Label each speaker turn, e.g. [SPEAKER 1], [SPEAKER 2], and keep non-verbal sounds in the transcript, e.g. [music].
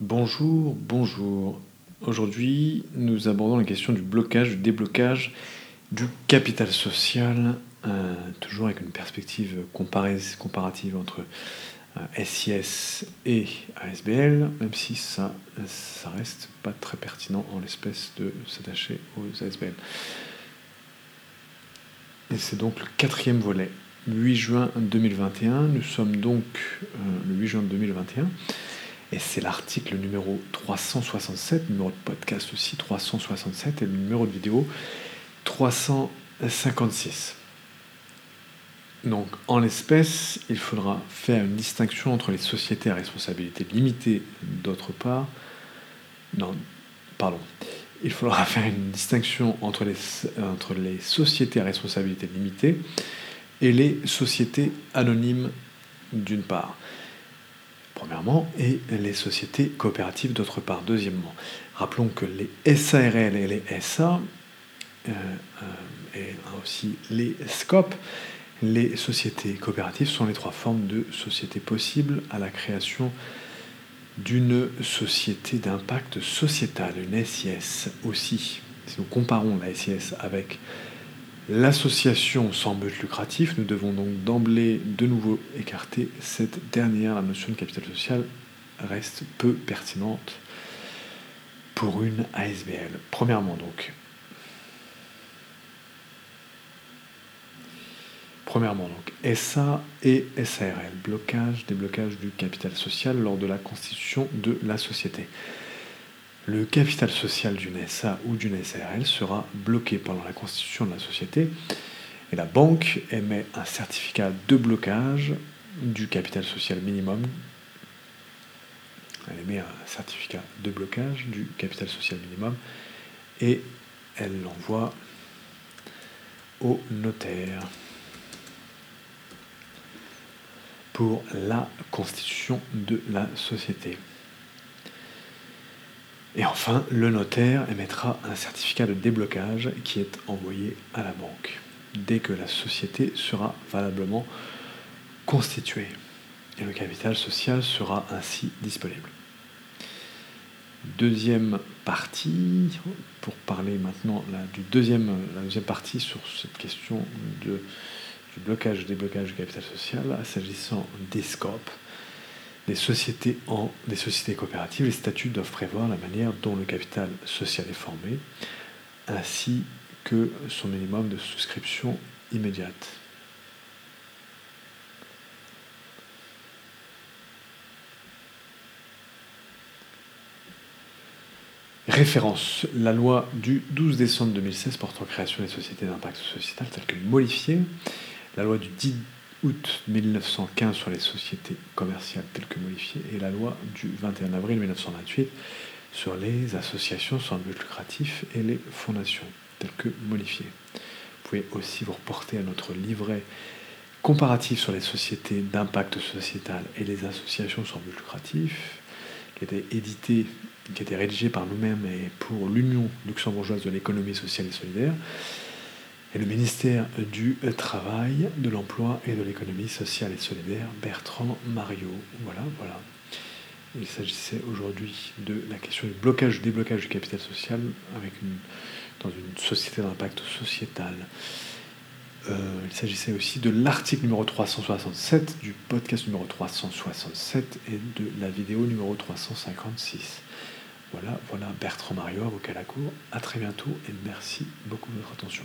[SPEAKER 1] Bonjour, bonjour. Aujourd'hui, nous abordons la question du blocage, du déblocage du capital social, euh, toujours avec une perspective comparative entre SIS euh, et ASBL, même si ça, ça reste pas très pertinent en l'espèce de s'attacher aux ASBL. Et c'est donc le quatrième volet. 8 juin 2021, nous sommes donc euh, le 8 juin 2021 et c'est l'article numéro 367, numéro de podcast aussi 367 et le numéro de vidéo 356. Donc en l'espèce, il faudra faire une distinction entre les sociétés à responsabilité limitée d'autre part. Non, pardon. Il faudra [laughs] faire une distinction entre les, entre les sociétés à responsabilité limitée et les sociétés anonymes d'une part premièrement, et les sociétés coopératives d'autre part. Deuxièmement, rappelons que les SARL et les SA, euh, euh, et aussi les SCOP, les sociétés coopératives sont les trois formes de sociétés possibles à la création d'une société d'impact sociétal, une SIS aussi. Si nous comparons la SIS avec l'association sans but lucratif, nous devons donc d'emblée de nouveau écarter cette dernière. La notion de capital social reste peu pertinente pour une ASBL. Premièrement donc, Premièrement, donc, SA et SARL, blocage, déblocage du capital social lors de la constitution de la société. Le capital social d'une SA ou d'une SARL sera bloqué pendant la constitution de la société et la banque émet un certificat de blocage du capital social minimum. Elle émet un certificat de blocage du capital social minimum et elle l'envoie au notaire pour la constitution de la société. Et enfin, le notaire émettra un certificat de déblocage qui est envoyé à la banque dès que la société sera valablement constituée. Et le capital social sera ainsi disponible. Deuxième partie, pour parler maintenant du deuxième, la deuxième partie sur cette question de, du blocage, déblocage du capital social, s'agissant des scopes des sociétés en des sociétés coopératives, les statuts doivent prévoir la manière dont le capital social est formé, ainsi que son minimum de souscription immédiate. Référence. La loi du 12 décembre 2016 portant création des sociétés d'impact sociétal telle que modifiée. La loi du 10 août 1915 sur les sociétés commerciales telles que modifiées et la loi du 21 avril 1928 sur les associations sans but lucratif et les fondations telles que modifiées. Vous pouvez aussi vous reporter à notre livret comparatif sur les sociétés d'impact sociétal et les associations sans but lucratif qui été édité, qui été rédigé par nous-mêmes et pour l'Union luxembourgeoise de l'économie sociale et solidaire et le ministère du Travail, de l'Emploi et de l'économie sociale et solidaire, Bertrand Mario. Voilà, voilà. Il s'agissait aujourd'hui de la question du blocage, du déblocage du capital social avec dans une société d'impact sociétal. Euh, il s'agissait aussi de l'article numéro 367, du podcast numéro 367 et de la vidéo numéro 356. Voilà, voilà Bertrand Mario, avocat à la cour. À très bientôt et merci beaucoup de votre attention.